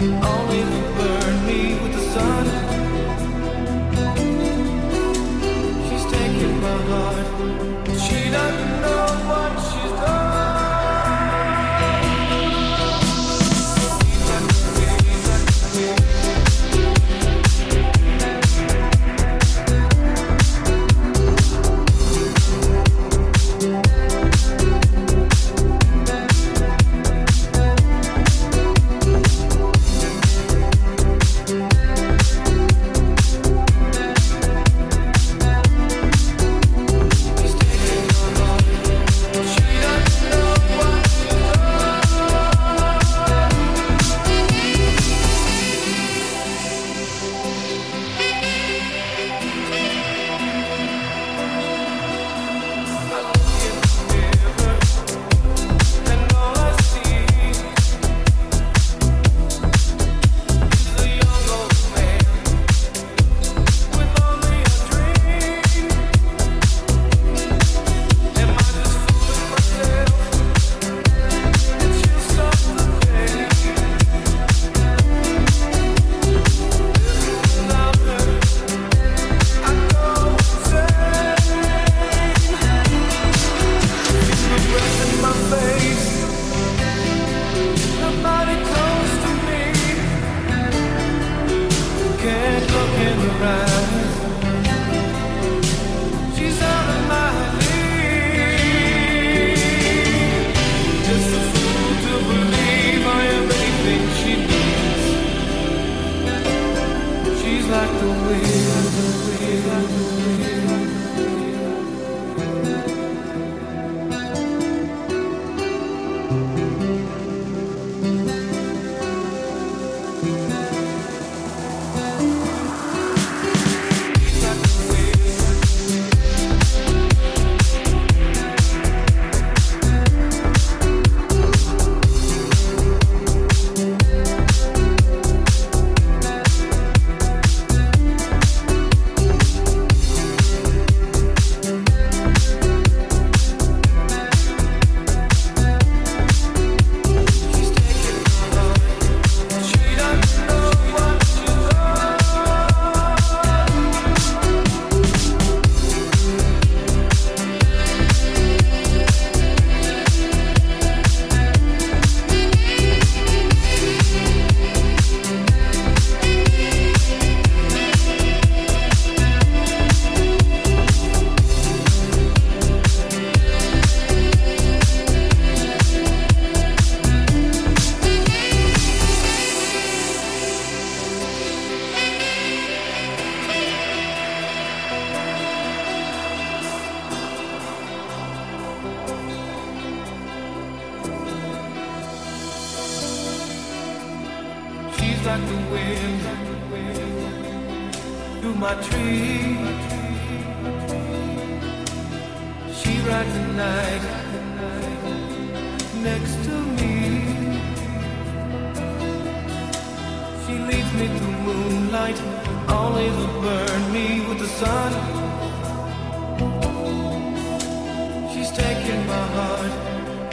only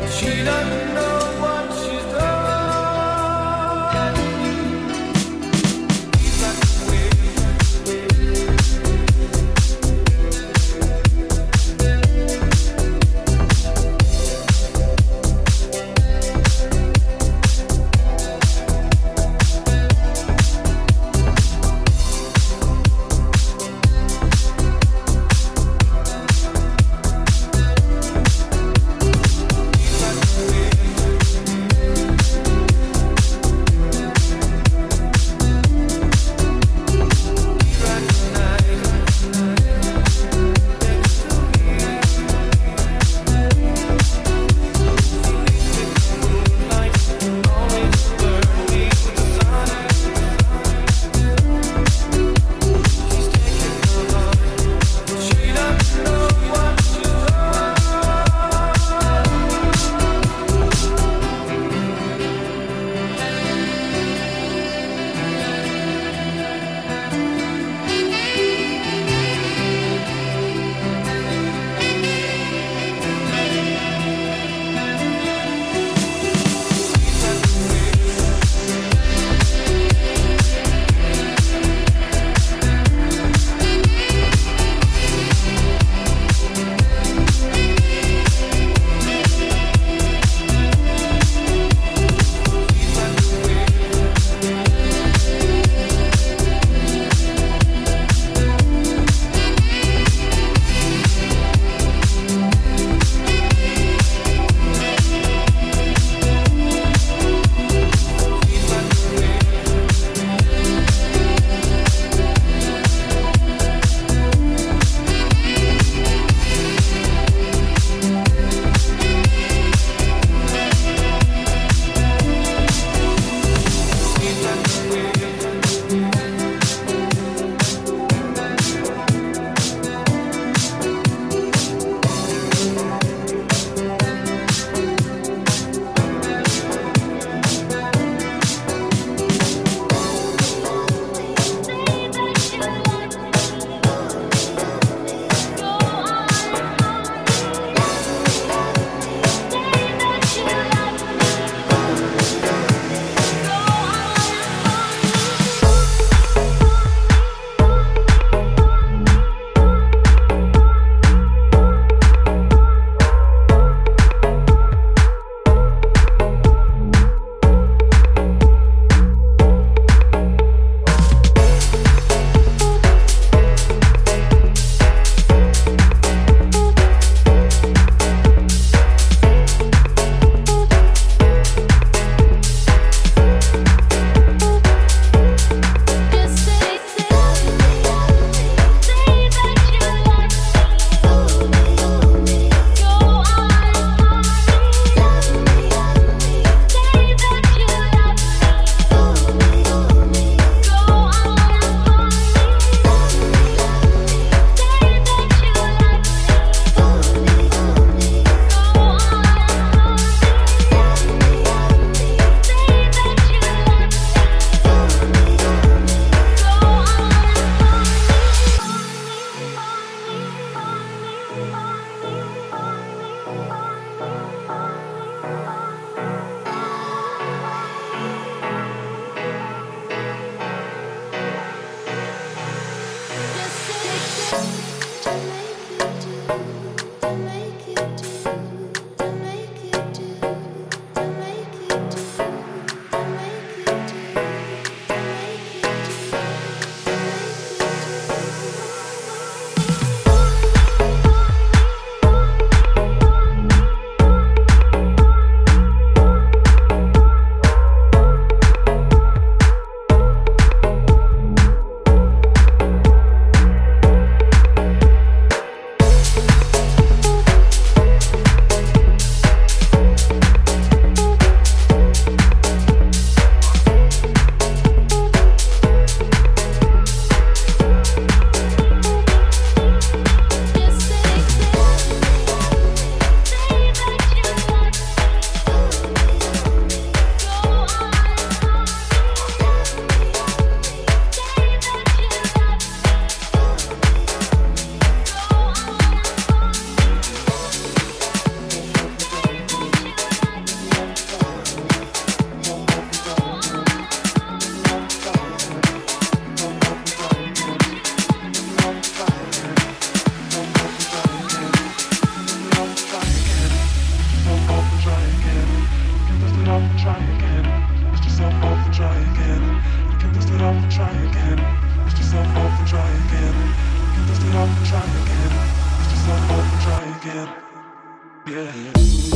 She. Yeah.